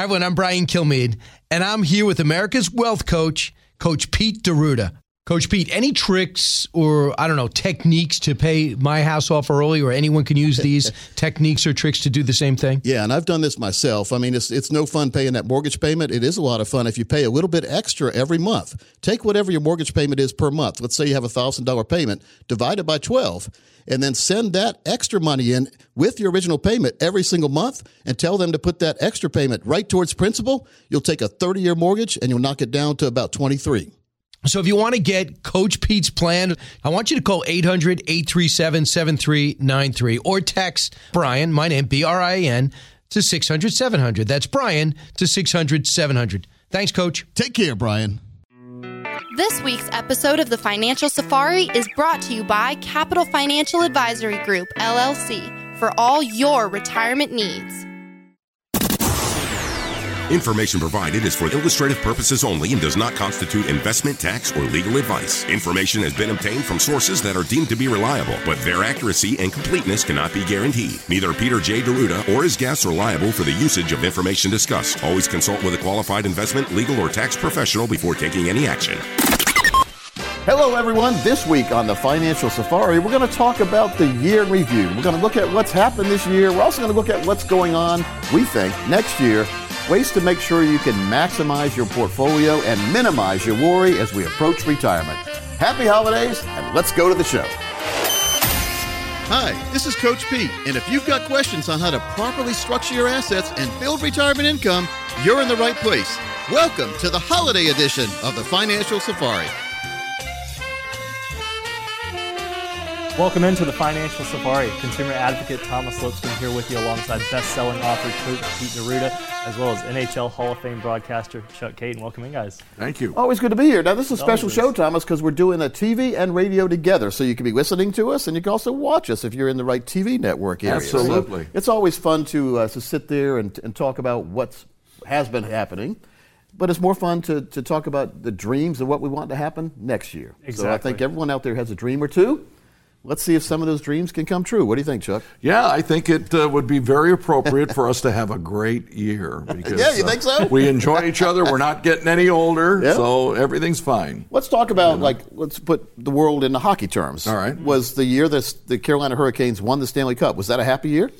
Hi, everyone. I'm Brian Kilmeade, and I'm here with America's wealth coach, Coach Pete D'Arruda. Coach Pete, any tricks or, I don't know, techniques to pay my house off early, or anyone can use these techniques or tricks to do the same thing? Yeah, and I've done this myself. I mean, it's, it's no fun paying that mortgage payment. It is a lot of fun if you pay a little bit extra every month. Take whatever your mortgage payment is per month. Let's say you have a $1,000 payment, divide it by 12, and then send that extra money in with your original payment every single month and tell them to put that extra payment right towards principal. You'll take a 30 year mortgage and you'll knock it down to about 23. So if you want to get Coach Pete's plan, I want you to call 800 837 7393 or text Brian, my name, B R I N, to 600 700. That's Brian to 600 700. Thanks, Coach. Take care, Brian. This week's episode of the Financial Safari is brought to you by Capital Financial Advisory Group, LLC, for all your retirement needs. Information provided is for illustrative purposes only and does not constitute investment, tax, or legal advice. Information has been obtained from sources that are deemed to be reliable, but their accuracy and completeness cannot be guaranteed. Neither Peter J. D'Arruda or his guests are liable for the usage of information discussed. Always consult with a qualified investment, legal, or tax professional before taking any action. Hello, everyone. This week on the Financial Safari, we're going to talk about the year review. We're going to look at what's happened this year. We're also going to look at what's going on, we think, next year. Ways to make sure you can maximize your portfolio and minimize your worry as we approach retirement. Happy holidays, and let's go to the show. Hi, this is Coach Pete, and if you've got questions on how to properly structure your assets and build retirement income, you're in the right place. Welcome to the holiday edition of the Financial Safari. Welcome into the Financial Safari. Consumer advocate Thomas Lipscomb here with you alongside best-selling author Coach Pete D'Arruda, as well as NHL Hall of Fame broadcaster Chuck Kaiton. Welcome in, guys. Thank you. Always good to be here. Now, this is a special Always. show, Thomas, because we're doing a TV and radio together. So you can be listening to us and you can also watch us if you're in the right TV network area. So Absolutely. it's always fun to, uh, to sit there and, and talk about what has been happening. But it's more fun to, to talk about the dreams of what we want to happen next year. So I think everyone out there has a dream or two. Let's see if some of those dreams can come true. What do you think, Chuck? Yeah, I think it uh, would be very appropriate for us to have a great year. Because, Yeah, you think so? we enjoy each other. We're not getting any older, Yeah. so everything's fine. Let's talk about like let's put the world into hockey terms. All right. Was the year that the Carolina Hurricanes won the Stanley Cup? Was that a happy year?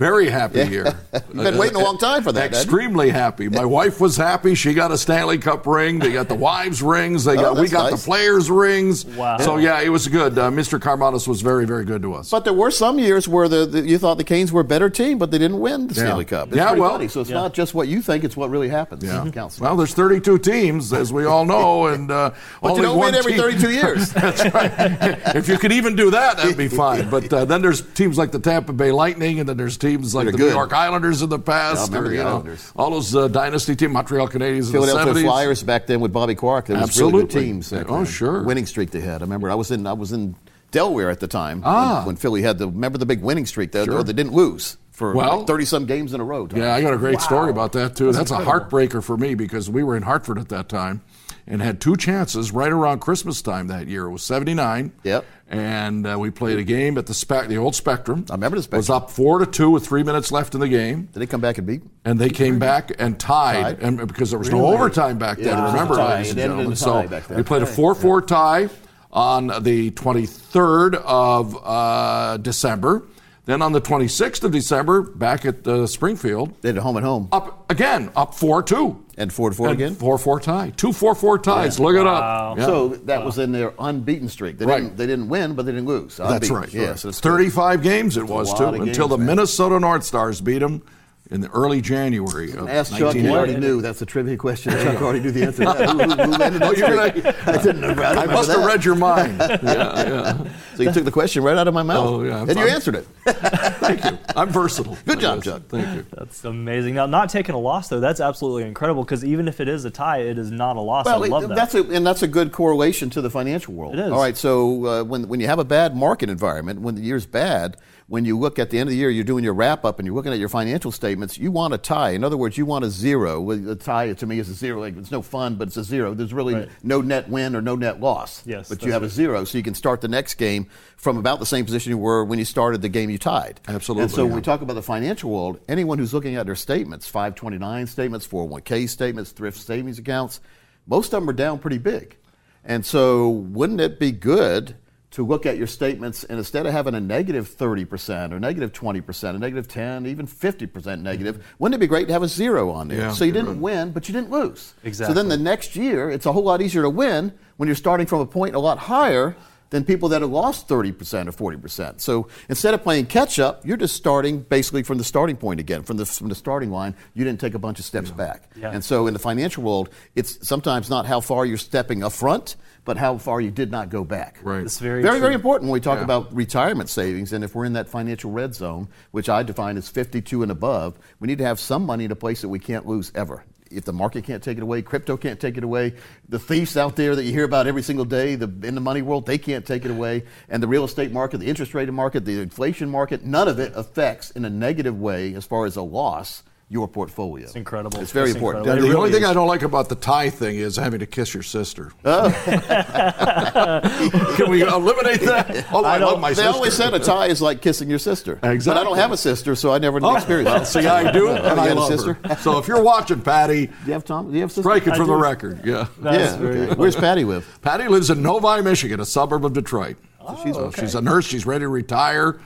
Very happy year. You've been waiting a long time for that. hadn't? Extremely happy. My wife was happy. She got a Stanley Cup ring. They got the wives' rings. They got we Oh, that's got nice. the players' rings. Wow. So yeah, it was good. Uh, Mr. Karmanos was very very good to us. But there were some years where the, the you thought the Canes were a better team, but they didn't win the Stanley Cup. It's Yeah, well- funny. so it's Yeah. not just what you think; it's what really happens. Yeah. It counts. Well, there's 32 teams, as we all know, and uh, But you only don't one win every team- 32 years. That's right. if you could even do that, that'd be fine. But uh, then there's teams like the Tampa Bay Lightning, and then there's teams like They're the good. New York Islanders in the past, I remember or, the you know, Islanders. all those uh, dynasty teams, Montreal Canadiens in Philadelphia the 70s. Flyers back then with Bobby Clarke. There was really good Absolutely. teams. back Oh, then. sure. Winning streak they had. I remember I was in I was in Delaware at the time Ah. when, when Philly had the remember the big winning streak. They, Sure. they didn't lose for Well- thirty some games in a row. Tom. Yeah, I got a great story about that too. That's, a heartbreaker for me because we were in Hartford at that time and had two chances right around Christmas time that year. It was '79. Yep. And uh, we played a game at the spec, the old Spectrum. I remember the It was up four to two with three minutes left in the game. Did they come back and beat? And they came back and tied, Tied? and because there was no overtime back then. Yeah, a remember, ladies and gentlemen. So we played a four-four tie on the 23rd of uh, December. Then on the 26th of December, back at uh, Springfield, They did home and home up again, up four-two. And four to four again. Four-four tie, two four-four ties. Look it up. Yeah. So that was in their unbeaten streak. They Right. didn't they didn't win, but they didn't lose. That's Unbeaten. right. Yeah, right. so it's 35 games it was lot too, of until the man. Minnesota North Stars beat them in the early January of Ask Chuck. He 1980. already knew. That's a trivia question. Chuck already knew the answer. to that. Who, who, who landed Oh, that gonna- I didn't know. I, I remember must have read your mind. yeah, yeah. So you took the question right out of my mouth. Oh, yeah, And you answered it. Thank you. I'm versatile. Good I job, guess. Chuck. Thank you. That's amazing. Now, not taking a loss though, that's absolutely incredible because even if it is a tie, it is not a loss. I Well, love it- that. that's a, and that's a good correlation to the financial world. It is. All right, so uh, when when you have a bad market environment, when the year's bad, when you look at the end of the year, you're doing your wrap up and you're looking at your financial statements, you want a tie. In other words, you want a zero. Well, A tie to me is a zero. Like, it's no fun, but it's a zero. There's really Right. no net win or no net loss. Yes, but you that's have a zero, so you can start the next game from about the same position you were when you started the game you tied. Absolutely, And so when we talk about the financial world, anyone who's looking at their statements, 529 statements, 401k statements, thrift savings accounts, most of them are down pretty big. And so wouldn't it be good to look at your statements and instead of having a negative 30% or negative 20%, a negative 10, even 50% negative, mm-hmm. wouldn't it be great to have a zero on there? Yeah, so you didn't would. win, but you didn't lose. exactly. So then the next year, it's a whole lot easier to win when you're starting from a point a lot higher than people that have lost 30% or 40%. So instead of playing catch up, you're just starting basically from the starting point again, from the, from the starting line. You didn't take a bunch of steps back. Yeah. And so in the financial world, it's sometimes not how far you're stepping up front, but how far you did not go back. Right. It's very Very, true. very important when we talk Yeah. about retirement savings. And if we're in that financial red zone, which I define as 52 and above, we need to have some money in a place that we can't lose ever. If the market can't take it away, crypto can't take it away, the thieves out there that you hear about every single day, the, in the money world, they can't take it away. And the real estate market, the interest rate market, the inflation market, none of it affects in a negative way as far as a loss your portfolio. It's incredible. It's very It's important. incredible. the It only really thing is. I don't like about the tie thing is having to kiss your sister. Oh. Can we eliminate that? Oh, I, love my they sister. They always said a tie is like kissing your sister. Exactly. But I don't have a sister, so I never Oh, experienced well, that. see, I do, Oh, and I got a love sister? her. So if you're watching, Patty, Do you have Tom? Do you have a sister? strike it I from the record. Yeah. That's yeah. Okay. Where's Patty live? Patty lives in Novi, Michigan, a suburb of Detroit. Oh, she's So okay. She's a nurse. She's ready to retire.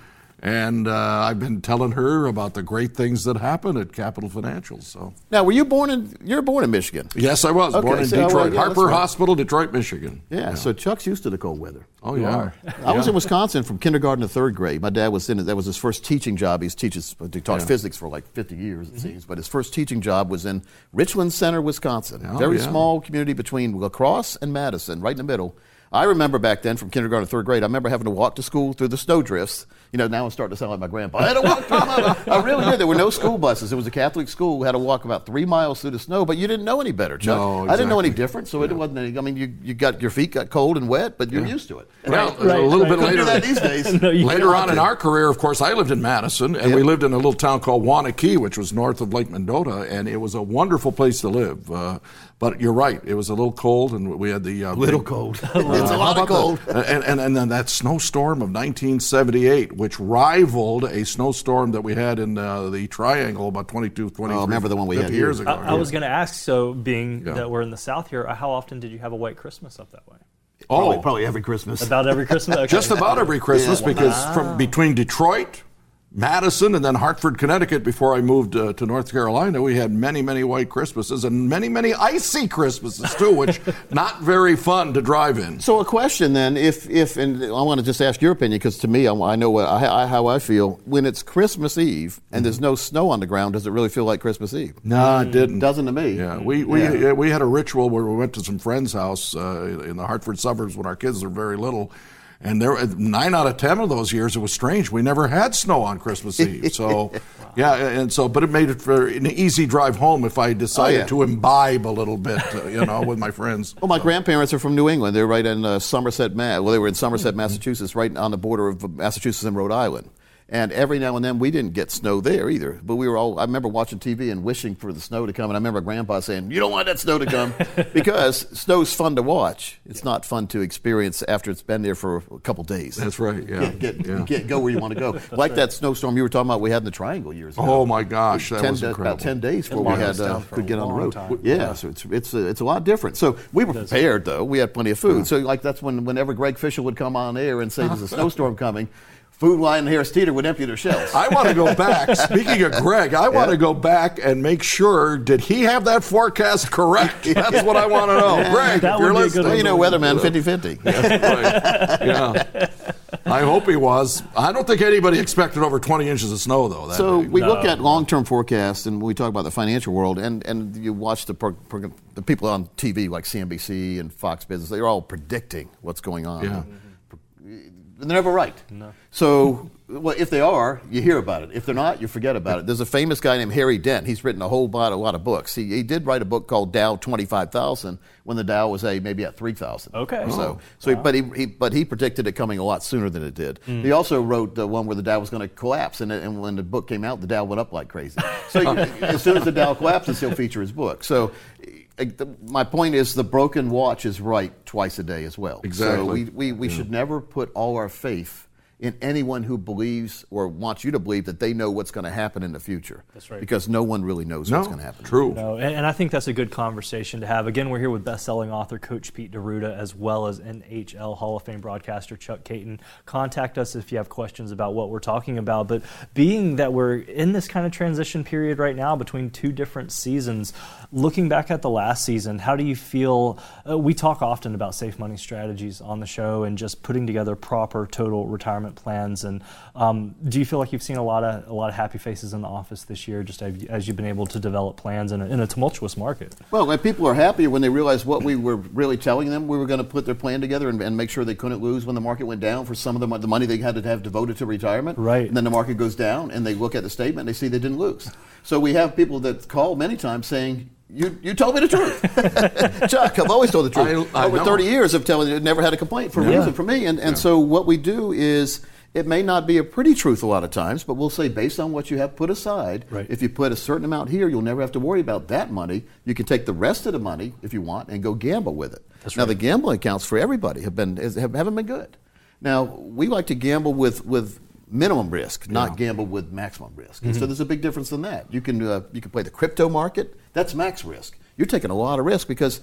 And uh, I've been telling her about the great things that happen at Capital Financial. So Now, were you born in? You're born in Michigan. yes, I was Okay, born in so, Detroit, yeah, Harper right. Hospital, Detroit, Michigan. Yeah, So Chuck's used to the cold weather. Oh You yeah. I was in Wisconsin from kindergarten to third grade. My dad was in it. That was his first teaching job. He's teaches he taught physics for like 50 years, Mm-hmm. it seems. But his first teaching job was in Richland Center, Wisconsin. Oh, Very yeah. small community between La Crosse and Madison, right in the middle. I remember back then from kindergarten to third grade, I remember having to walk to school through the snow drifts. You know, now I'm starting to sound like my grandpa. I had to walk through them. I really did. There were no school buses. It was a Catholic school. We had to walk about three miles through the snow, but you didn't know any better, Chuck. No, I didn't know any exactly. different, so it wasn't any. I mean, you, you got your feet got cold and wet, but you're used to it. Well, Right, a little right. bit Couldn't later. that these days. No, Later on want in our career, of course, I lived in Madison, and Yeah. we lived in a little town called Waunakee, which was north of Lake Mendota, and it was a wonderful place to live. Uh, but you're right; it was a little cold, and we had the uh, Little big- cold. Uh, it's a lot of cold. that? And, and, and then that snowstorm of 1978, which rivaled a snowstorm that we had in uh, the Triangle about 22, 23 Oh, remember the one we 50 had years here. ago. I, I was going to ask. So, being Yeah. that we're in the South here, how often did you have a white Christmas up that way? Probably, oh, probably every Christmas. About every Christmas. Okay. just about every Christmas Yeah. because from between Detroit, Madison, and then Hartford, Connecticut, before I moved uh, to North Carolina, we had many, many white Christmases and many, many icy Christmases too, which not very fun to drive in. So a question then, if if and I want to just ask your opinion because to me I, I know what I, I, how I feel when it's Christmas Eve and there's no snow on the ground. Does it really feel like Christmas Eve? No, it didn't. Doesn't to me. Yeah, we we Yeah. uh, we had a ritual where we went to some friend's house uh, in the Hartford suburbs when our kids were very little, and there nine out of ten of those years it was strange. We never had snow on Christmas Eve, so yeah, and so but it made it for an easy drive home if I decided Oh, yeah. to imbibe a little bit, uh, you know, with my friends. Well, my grandparents are from New England. They're right in uh, Somerset, Mass. Well, they were in Somerset, Massachusetts, right on the border of Massachusetts and Rhode Island. And every now and then we didn't get snow there either. But we were all, I remember watching TV and wishing for the snow to come. And I remember Grandpa saying, You don't want that snow to come. because snow's fun to watch. It's not fun to experience after it's been there for a couple days. That's right. Yeah, Get, get, yeah. get, go where you want to go. Like that snowstorm you were talking about we had in the Triangle years ago. Oh my gosh, that 10 was incredible. About ten days before we had uh, could get on the road. time. Yeah, so it's it's a, it's a lot different. So we were prepared though. We had plenty of food. So like that's when whenever Greg Fishel would come on air and say there's a snowstorm coming, Food Lion and Harris Teeter would empty their shelves. I want to go back. Speaking of Greg, I want to go back and make sure did he have that forecast correct? That's what I want to know. Greg, That if you're a good listening. well, you know, weatherman 50-50. Right. Yeah. I hope he was. I don't think anybody expected over 20 inches of snow, though. That So day. we look at long-term forecasts, and we talk about the financial world, and, and you watch the pro, pro, the people on TV like CNBC and Fox Business. They're all predicting what's going on. Yeah. And they're never right. No. So Well, if they are, you hear about it. If they're not, you forget about it. There's a famous guy named Harry Dent. He's written a whole lot, a lot of books. He, he did write a book called Dow 25,000 when the Dow was a maybe at 3,000. Okay. So, Oh, so he, but he, he but he predicted it coming a lot sooner than it did. Hmm. He also wrote the one where the Dow was going to collapse, and, it, and when the book came out, the Dow went up like crazy. So you- as soon as the Dow collapses, he'll feature his book. So. My point is, the broken watch is right twice a day as well. So Exactly. we, we, we should never put all our faith in anyone who believes or wants you to believe that they know what's going to happen in the future. That's right. Because no one really knows No, what's going to happen. true. No, and, and I think that's a good conversation to have. Again, we're here with best-selling author Coach Pete D'Arruda, as well as NHL Hall of Fame broadcaster Chuck Kaiton. Contact us if you have questions about what we're talking about. But being that we're in this kind of transition period right now between two different seasons, looking back at the last season, how do you feel? Uh, we talk often about safe money strategies on the show and just putting together proper total retirement plans. And um, do you feel like you've seen a lot of a lot of happy faces in the office this year, just as you've been able to develop plans in a, in a tumultuous market? Well, people are happier when they realize what we were really telling them. We were going to put their plan together and, and make sure they couldn't lose when the market went down for some of the, the money they had to have devoted to retirement. Right. And then the market goes down and they look at the statement and they see they didn't lose. So we have people that call many times saying, you, you told me the truth. Chuck, I've always told the truth. I- I Over know. 30 years of telling you, never had a complaint for a Yeah. reason for me. And, and so what we do is, it may not be a pretty truth a lot of times, but we'll say based on what you have put aside, Right. if you put a certain amount here, you'll never have to worry about that money. You can take the rest of the money if you want and go gamble with it. That's now right. the gambling accounts for everybody have been have, haven't been good. Now we like to gamble with with minimum risk, not gamble with maximum risk. And Mm-hmm. so there's a big difference in that. You can uh, you can play the crypto market. That's max risk. You're taking a lot of risk because.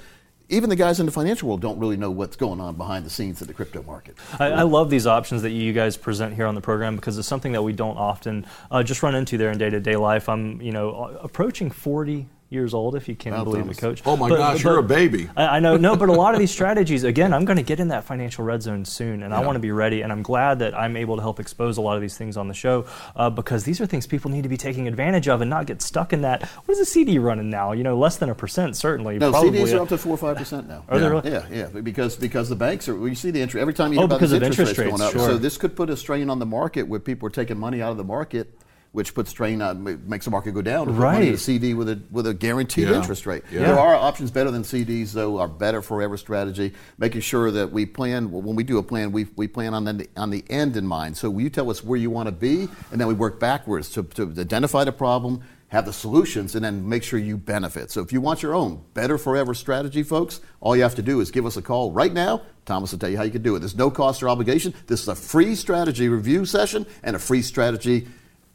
Even the guys in the financial world don't really know what's going on behind the scenes of the crypto market. I, I love these options that you guys present here on the program because it's something that we don't often uh, just run into there in day-to-day life. I'm, you know, approaching 40 years old, if you can Wow, believe Thomas. it, Coach. Oh my gosh, you're a baby. I, I know, no, but a lot of these strategies, again, I'm going to get in that financial red zone soon, and I want to be ready. And I'm glad that I'm able to help expose a lot of these things on the show uh, because these are things people need to be taking advantage of and not get stuck in that. What is a CD running now? You know, less than a percent, certainly. No, CDs are up to four or five percent now. Are they yeah. really? Yeah, yeah, because because the banks are. Well, you see the interest every time you Oh, about because these of interest, interest rates, going up. sure. So this could put a strain on the market where people are taking money out of the market, which puts strain on makes the market go down. to put money in Right. a CD with a with a guaranteed Yeah. interest rate. Yeah. There are options better than CDs, though. Our better forever strategy, making sure that we plan when we do a plan, we, we plan on the on the end in mind. So you tell us where you want to be, and then we work backwards to, to identify the problem have the solutions and then make sure you benefit. So if you want your own better forever strategy, folks, all you have to do is give us a call right now. Thomas will tell you how you can do it. There's no cost or obligation. This is a free strategy review session and a free strategy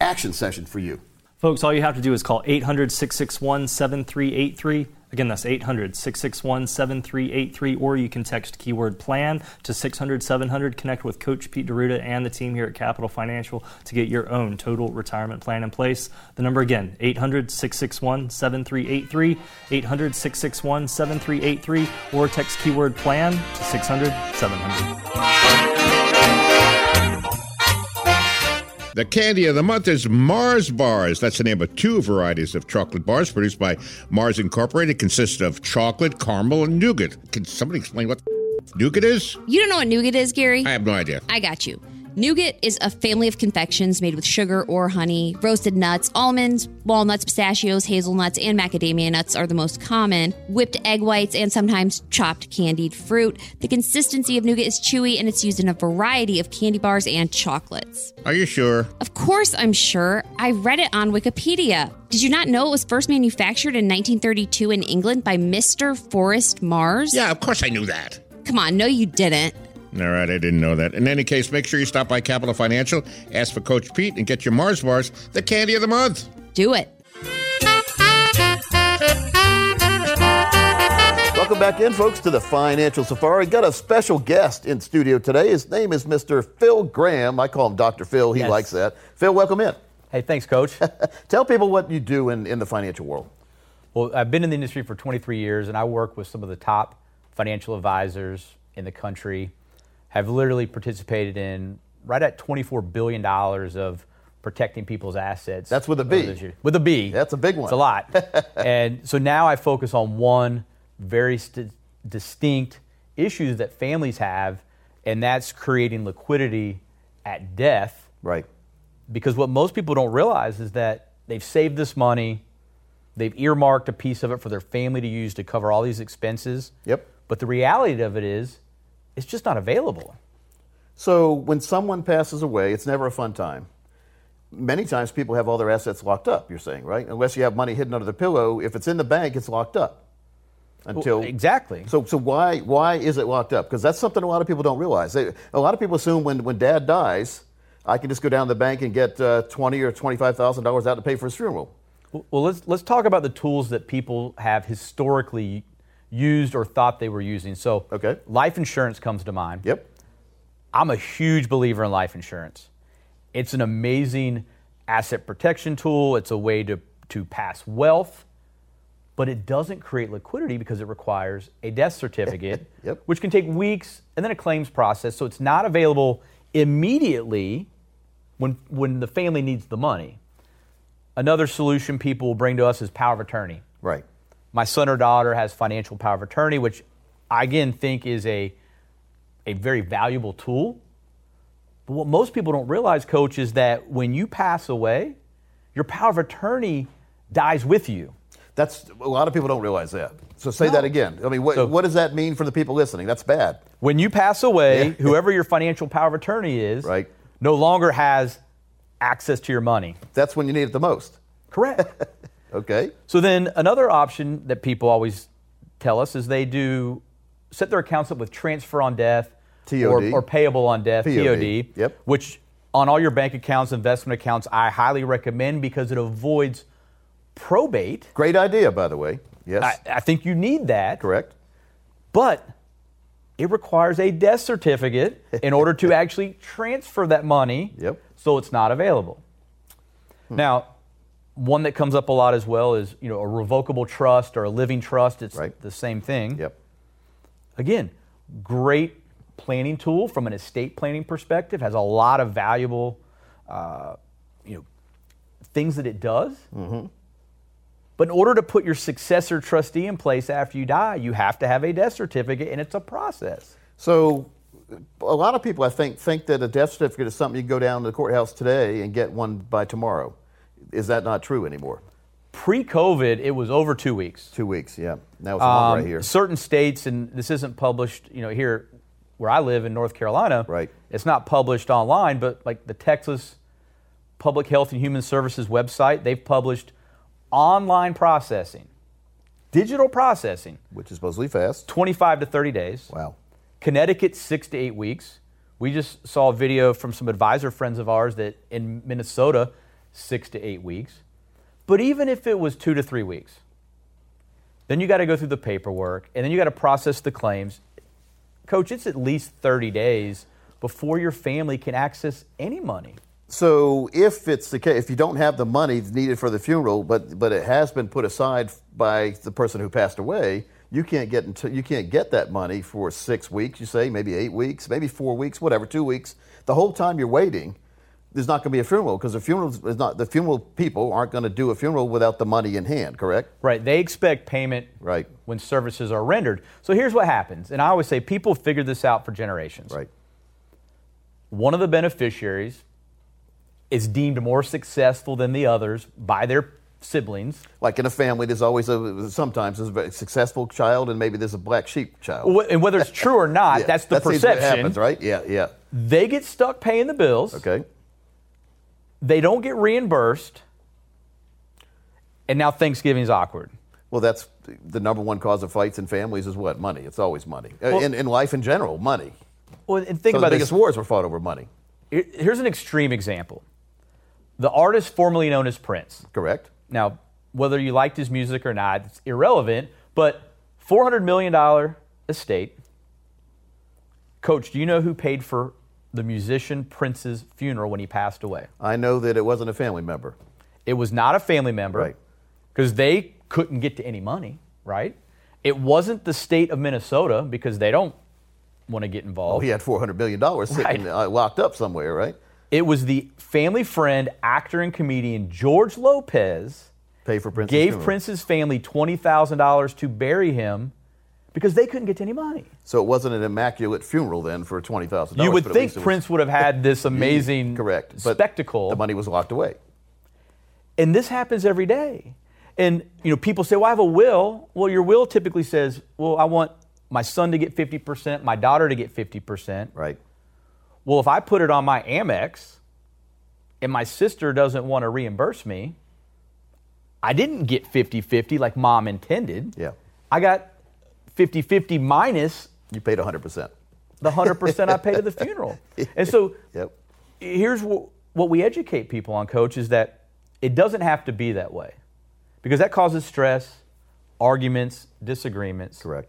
action session for you. Folks, all you have to do is call 800 661 7383. Again, that's 800 661 7383, or you can text keyword plan to 600 700. Connect with Coach Pete D'Arruda and the team here at Capital Financial to get your own total retirement plan in place. The number again, 800 661 7383, 800 661 7383, or text keyword plan to 600 700. The candy of the month is Mars Bars. That's the name of two varieties of chocolate bars produced by Mars Incorporated. It consists of chocolate, caramel, and nougat. Can somebody explain what nougat is? You don't know what nougat is, Gary? I have no idea. I got you. Nougat is a family of confections made with sugar or honey. Roasted nuts, almonds, walnuts, pistachios, hazelnuts, and macadamia nuts are the most common. Whipped egg whites and sometimes chopped candied fruit. The consistency of nougat is chewy and it's used in a variety of candy bars and chocolates. Are you sure? Of course, I'm sure. I read it on Wikipedia. Did you not know it was first manufactured in 1932 in England by Mr. Forrest Mars? Yeah, of course I knew that. Come on, no, you didn't. All right, I didn't know that. In any case, make sure you stop by Capital Financial, ask for Coach Pete, and get your Mars Bars, the candy of the month. Do it. Welcome back in, folks, to the Financial Safari. Got a special guest in studio today. His name is Mr. Phil Graham. I call him Dr. Phil. He Yes. likes that. Phil, welcome in. Hey, thanks, Coach. Tell people what you do in, in the financial world. well, I've been in the industry for 23 years, and I work with some of the top financial advisors in the country. Have literally participated in right at 24 billion dollars of protecting people's assets. That's with a B. With a B. That's a big one. It's a lot. and so now I focus on one very st- distinct issue that families have, and that's creating liquidity at death Right. because what most people don't realize is that they've saved this money, they've earmarked a piece of it for their family to use to cover all these expenses. Yep. But the reality of it is, it's just not available. So when someone passes away, it's never a fun time. Many times people have all their assets locked up, you're saying, right? Unless you have money hidden under the pillow, if it's in the bank, it's locked up. Until Well, exactly. So, so why why is it locked up? Because that's something a lot of people don't realize. They, a lot of people assume when, when dad dies, I can just go down to the bank and get uh, twenty or twenty five thousand dollars out to pay for his funeral. Well, let's let's talk about the tools that people have historically used or thought they were using. So, Okay. life insurance comes to mind. Yep. I'm a huge believer in life insurance. It's an amazing asset protection tool. It's a way to to pass wealth, but it doesn't create liquidity because it requires a death certificate, Yep. which can take weeks and then a claims process. So it's not available immediately when when the family needs the money. Another solution people will bring to us is power of attorney. Right. My son or daughter has financial power of attorney, which I again think is a a very valuable tool. But what most people don't realize, coach, is that when you pass away, your power of attorney dies with you. That's a lot of people don't realize that. So say that again. I mean, what, So- what does that mean for the people listening? That's bad. When you pass away, Yeah. whoever your financial power of attorney is, Right. no longer has access to your money. That's when you need it the most. Correct. Okay. So then another option that people always tell us is they do set their accounts up with transfer on death TOD. Or, or payable on death, POD, POD. yep. Which on all your bank accounts, investment accounts, I highly recommend because it avoids probate. Great idea, by the way. Yes. I, I think you need that. Correct. But it requires a death certificate in order to actually transfer that money. Yep. So it's not available. Hmm. Now, one that comes up a lot as well is you know a revocable trust or a living trust. It's Right. the same thing. Yep. Again, great planning tool from an estate planning perspective. Has a lot of valuable, uh, you know, things that it does. Mm-hmm. But in order to put your successor trustee in place after you die, you have to have a death certificate, and it's a process. So, a lot of people, I think, think that a death certificate is something you go down to the courthouse today and get one by tomorrow. Is that not true anymore? Pre-COVID, it was over two weeks. Two weeks, yeah. Now it's Um, right here. Certain states, and this isn't published, you know, here where I live in North Carolina. Right. It's not published online, but like the Texas Public Health and Human Services website, they've published online processing, digital processing, Which is supposedly fast. 25 to 30 days. Wow. Connecticut, six to eight weeks. We just saw a video from some advisor friends of ours that in Minnesota, six to eight weeks. But even if it was two to three weeks, then you got to go through the paperwork and then you got to process the claims. Coach, it's at least 30 days before your family can access any money. So, if it's the case, if you don't have the money needed for the funeral, but but it has been put aside by the person who passed away, you can't get you can't get that money for six weeks. You say maybe eight weeks, maybe four weeks, whatever, two weeks. The whole time you're waiting, there's not going to be a funeral because the funeral is not the funeral people aren't going to do a funeral without the money in hand. Correct? Right. They expect payment Right. when services are rendered. So here's what happens. And I always say people figured this out for generations. Right. one of the beneficiaries is deemed more successful than the others by their siblings. Like in a family, there's always a sometimes there's a very successful child and maybe there's a black sheep child. Wh- And whether it's true or not, Yeah, that's the what perception. happens, right? Yeah, yeah. They get stuck paying the bills. Okay. They don't get reimbursed. And now Thanksgiving is awkward. Well, that's the number one cause of fights in families is what? Money. It's always money. Uh, Well- in, in life in general, money. Well, and think so about the this. wars were fought over money. Here's an extreme example. The artist formerly known as Prince. Correct. Now, whether you liked his music or not, it's irrelevant, but $400 million estate. Coach, do you know who paid for the musician Prince's funeral when he passed away? I know that it wasn't a family member. It was not a family member. Right. Because they couldn't get to any money, right? It wasn't the state of Minnesota because they don't want to get involved. Oh, he had four hundred million dollars sitting Right. uh, locked up somewhere, right? It was the family friend, actor, and comedian George Lopez Pay for Prince's gave funeral. Prince's family $20,000 to bury him because they couldn't get any money. So it wasn't an immaculate funeral then for twenty thousand. dollars. You would think Prince would have had this amazing correct but spectacle. The money was locked away. And this happens every day. And you know, people say, "Well, I have a will." Well, your will typically says, "Well, I want my son to get 50%, my daughter to get 50%." Right. Well, if I put it on my Amex and my sister doesn't want to reimburse me, I didn't get 50-50 like mom intended. Yeah. I got 50-50 minus You paid hundred percent. the 100% I paid at the funeral. And so Yep. here's what, what we educate people on, coach, is that it doesn't have to be that way because that causes stress, arguments, disagreements. Correct.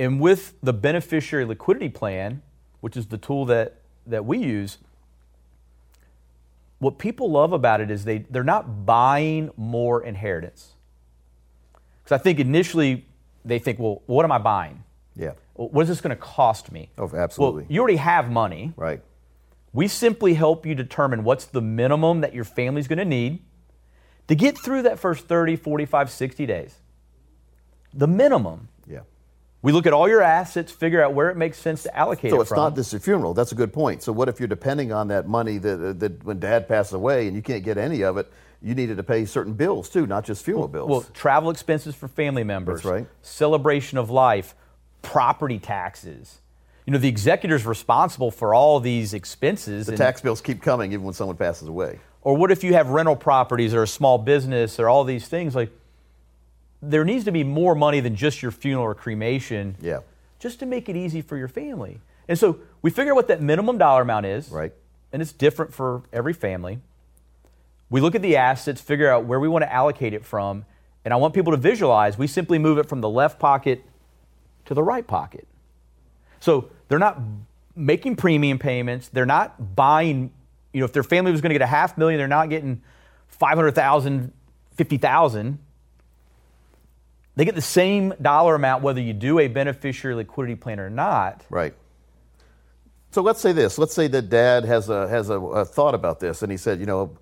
And with the beneficiary liquidity plan, which is the tool that, that we use, what people love about it is they, they're not buying more inheritance. Because I think initially they think, well, what am I buying? Yeah. What is this going to cost me? Oh, absolutely. Well, you already have money. Right. We simply help you determine what's the minimum that your family's going to need to get through that first 30, 45, 60 days. The minimum. Yeah. We look at all your assets, figure out where it makes sense to allocate So it it's not just a funeral. That's a good point. So what if you're depending on that money that, that when Dad passes away and you can't get any of it? You needed to pay certain bills too, not just funeral bills. well, travel expenses for family members, That's right. celebration of life, property taxes. You know, the executor's responsible for all these expenses. the tax bills keep coming even when someone passes away. Or what if you have rental properties or a small business or all these things? Like, there needs to be more money than just your funeral or cremation. Yeah. Just to make it easy for your family. And so we figure out what that minimum dollar amount is. Right. And it's different for every family. We look at the assets, figure out where we want to allocate it from. And I want people to visualize we simply move it from the left pocket to the right pocket. So they're not making premium payments. They're not buying, you know, if their family was going to get a half million, they're not getting 500,000, 50,000. They get the same dollar amount whether you do a beneficiary liquidity plan or not. Right. So let's say this. Let's say that Dad has a has a, a thought about this, and he said, you know,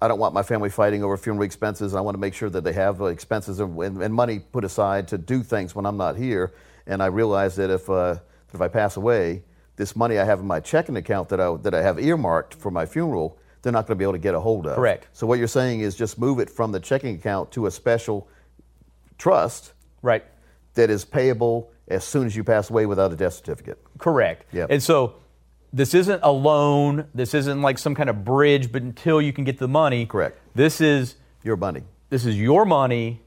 I don't want my family fighting over funeral expenses. I want to make sure that they have expenses and, and, money put aside to do things when I'm not here. And I realize that if uh, if I pass away, this money I have in my checking account that I that I have earmarked for my funeral, they're not going to be able to get a hold of. Correct. So what you're saying is just move it from the checking account to a special trust Right. that is payable as soon as you pass away without a death certificate. Correct. Yep. And so this isn't a loan. This isn't like some kind of bridge, but until you can get the money. Correct. This is Your money. this is your money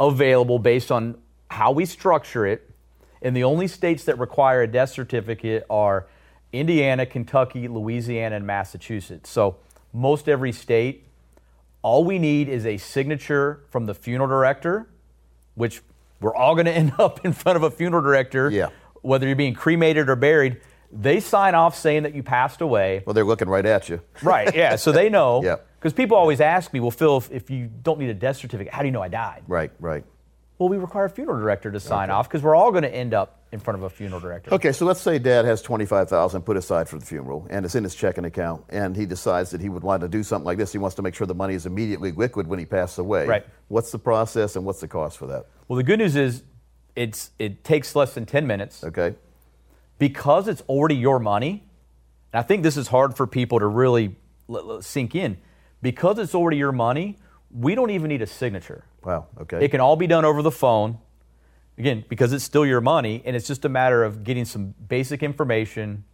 available based on how we structure it. And the only states that require a death certificate are Indiana, Kentucky, Louisiana, and Massachusetts. So most every state, all we need is a signature from the funeral director, which we're all going to end up in front of a funeral director, Yeah. whether you're being cremated or buried. They sign off saying that you passed away. Well, they're looking right at you. Right, yeah. So they know. Yeah. Because people always ask me, well, Phil, if, if you don't need a death certificate, how do you know I died? Right, right. Well, we require a funeral director to sign off because we're all going to end up in front of a funeral director. Okay, so let's say Dad has twenty-five thousand put aside for the funeral, and it's in his checking account, and he decides that he would want to do something like this. He wants to make sure the money is immediately liquid when he passes away. Right. What's the process, and what's the cost for that? Well, the good news is it's it takes less than 10 minutes Okay. Because it's already your money. I think this is hard for people to really sink in. Because it's already your money, we don't even need a signature. Wow. Okay. It can all be done over the phone. Again, because it's still your money, and it's just a matter of getting some basic information,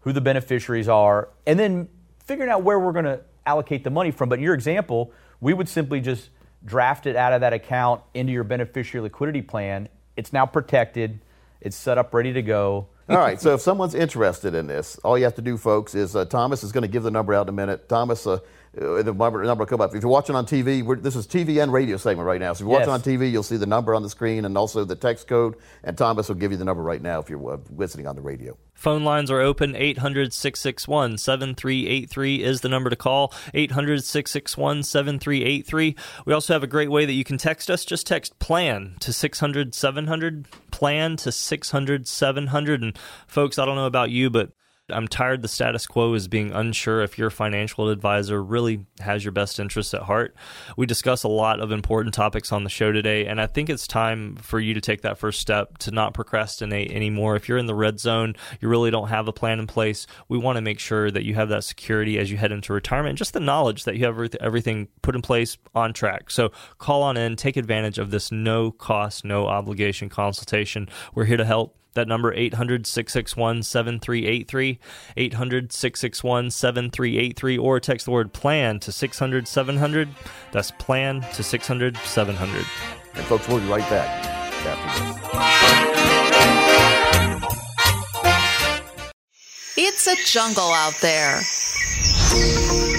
who the beneficiaries are, and then figuring out where we're going to allocate the money from. But in your example, we would simply just draft it out of that account into your beneficiary liquidity plan. It's now protected, it's set up ready to go. All right. So if someone's interested in this, all you have to do, folks, is uh, Thomas is going to give the number out in a minute. Thomas, uh, uh, the number, number will come up. If you're watching on TV, we're, this is TV and radio segment right now. So if you're watching on TV, you'll see the number on the screen and also the text code. And Thomas will give you the number right now if you're uh, listening on the radio. Phone lines are open. 800 661 7383 is the number to call. 800 661 7383. We also have a great way that you can text us. Just text PLAN to 600 700. PLAN to 600 700. And folks, I don't know about you, but I'm tired the status quo is being unsure if your financial advisor really has your best interests at heart. We discuss a lot of important topics on the show today, and I think it's time for you to take that first step to not procrastinate anymore. If you're in the red zone, you really don't have a plan in place, we want to make sure that you have that security as you head into retirement just the knowledge that you have everything put in place on track. So call on in, take advantage of this no cost, no obligation consultation. We're here to help. That number 800 661 7383, 800 661 7383, or text the word plan to 600 700. That's plan to 600 700. And folks, we'll be right back after this. It's a jungle out there.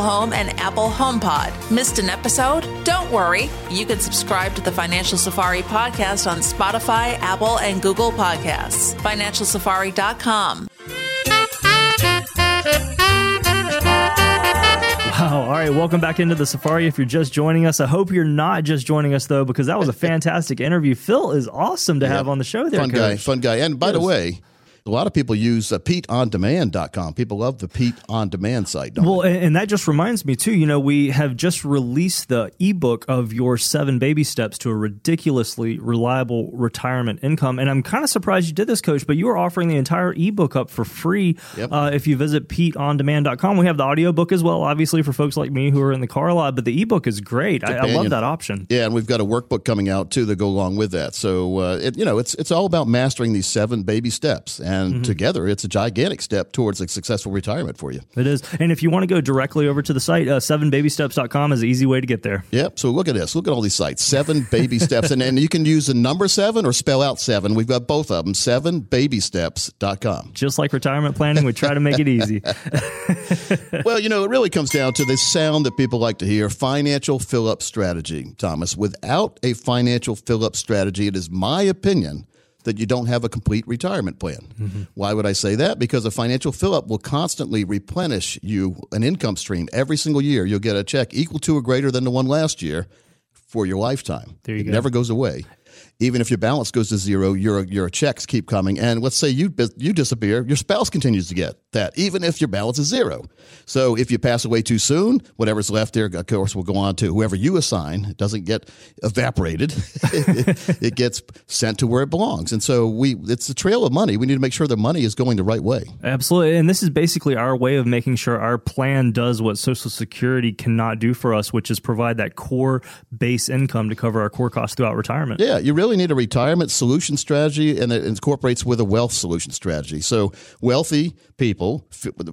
Home, and Apple HomePod. Missed an episode? Don't worry. You can subscribe to the Financial Safari podcast on Spotify, Apple, and Google Podcasts. FinancialSafari.com. Wow. All right. Welcome back into the Safari. If you're just joining us, I hope you're not just joining us, though, because that was a fantastic interview. Phil is awesome to have on the show there. Fun Coach. guy. Fun guy. And by yes. the way, a lot of people use uh, PeteOnDemand.com. People love the Pete On Demand site. well, they? and that just reminds me too. You know, we have just released the ebook of your seven baby steps to a ridiculously reliable retirement income. And I'm kind of surprised you did this, Coach. But you are offering the entire ebook up for free yep. uh, if you visit PeteOnDemand.com. We have the audiobook as well, obviously for folks like me who are in the car a lot. But the ebook is great. I, I, love that option. Yeah, and we've got a workbook coming out too that go along with that. So uh, it, you know, it's it's all about mastering these seven baby steps. And and mm-hmm. together it's a gigantic step towards a successful retirement for you. It is. And if you want to go directly over to the site, uh, sevenbabysteps.com is an easy way to get there. Yep. So look at this. Look at all these sites. Seven baby steps. And then you can use the number seven or spell out seven. We've got both of them. Sevenbabysteps.com. Just like retirement planning, we try to make it easy. well, you know, it really comes down to the sound that people like to hear financial fill up strategy, Thomas. Without a financial fill up strategy, it is my opinion that you don't have a complete retirement plan. Mm-hmm. Why would I say that? Because a financial fill up will constantly replenish you an income stream every single year. You'll get a check equal to or greater than the one last year for your lifetime. There you it go. never goes away even if your balance goes to zero, your your checks keep coming. And let's say you you disappear, your spouse continues to get that, even if your balance is zero. So if you pass away too soon, whatever's left there, of course, will go on to whoever you assign. It doesn't get evaporated; it, it, gets sent to where it belongs. And so we, it's a trail of money. We need to make sure the money is going the right way. Absolutely, and this is basically our way of making sure our plan does what Social Security cannot do for us, which is provide that core base income to cover our core costs throughout retirement. Yeah, you really need a retirement solution strategy, and it incorporates with a wealth solution strategy. So, wealthy people,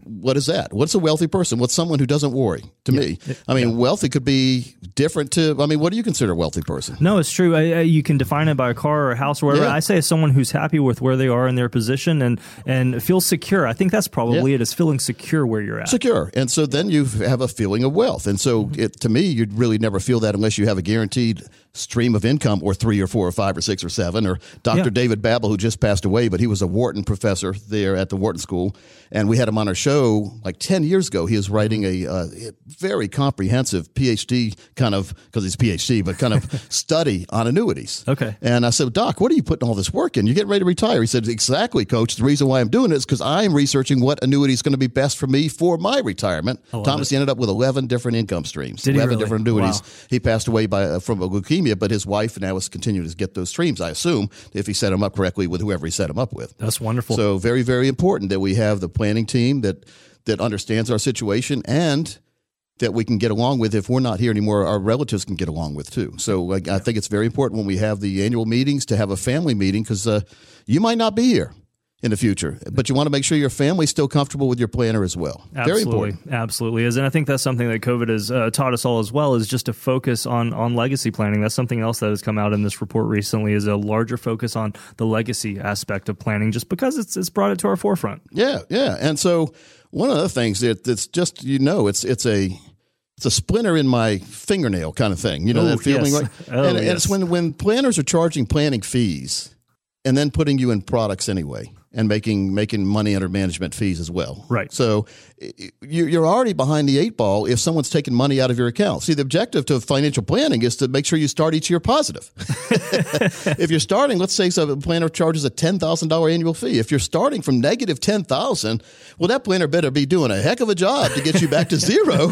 what is that? What's a wealthy person? What's someone who doesn't worry? To yeah. me, I mean, yeah. wealthy could be different to. I mean, what do you consider a wealthy person? No, it's true. I, I, you can define it by a car or a house or whatever. Yeah. I say someone who's happy with where they are in their position and and feels secure. I think that's probably it. Is feeling secure where you're at. Secure, and so then you have a feeling of wealth, and so mm-hmm. it, to me, you'd really never feel that unless you have a guaranteed stream of income or three or four or five or six or seven or dr yeah. david Babbel who just passed away but he was a wharton professor there at the wharton school. And we had him on our show like 10 years ago. He was writing a, a very comprehensive phd kind of because he's phd but kind of study on annuities. Okay. And i said doc what are you putting all this work in? You're getting ready to retire. He said exactly coach. The reason why i'm doing it is because i'm researching what annuity is going to be best for me for my retirement. Thomas ended up with 11 different income streams Did 11 really? different annuities. Wow. he passed away by uh, from a leukemia leukemia, but his wife now is continuing to get those streams, I assume, if he set them up correctly with whoever he set them up with. That's wonderful. So very, very important that we have the planning team that that understands our situation and that we can get along with. If we're not here anymore, our relatives can get along with too. So like, I think it's very important when we have the annual meetings to have a family meeting because uh, you might not be here. In the future. But you want to make sure your family's still comfortable with your planner as well. Absolutely, Very important. Absolutely is, and I think that's something that COVID has uh, taught us all as well is just to focus on on legacy planning. That's something else that has come out in this report recently is a larger focus on the legacy aspect of planning, just because it's it's brought it to our forefront. Yeah, yeah, and so one of the things that that's just you know it's it's a it's a splinter in my fingernail kind of thing. You know that feeling, yes. right? Oh, and, and it's when when planners are charging planning fees and then putting you in products anyway and making making money under management fees as well. Right. So i- i- you- you're already behind the eight ball if someone's taking money out of your account. See, the objective to financial planning is to make sure you start each year positive. if you're starting, let's say so a planner charges a ten thousand dollar annual fee. If you're starting from negative ten thousand, well, that planner better be doing a heck of a job to get you back to zero.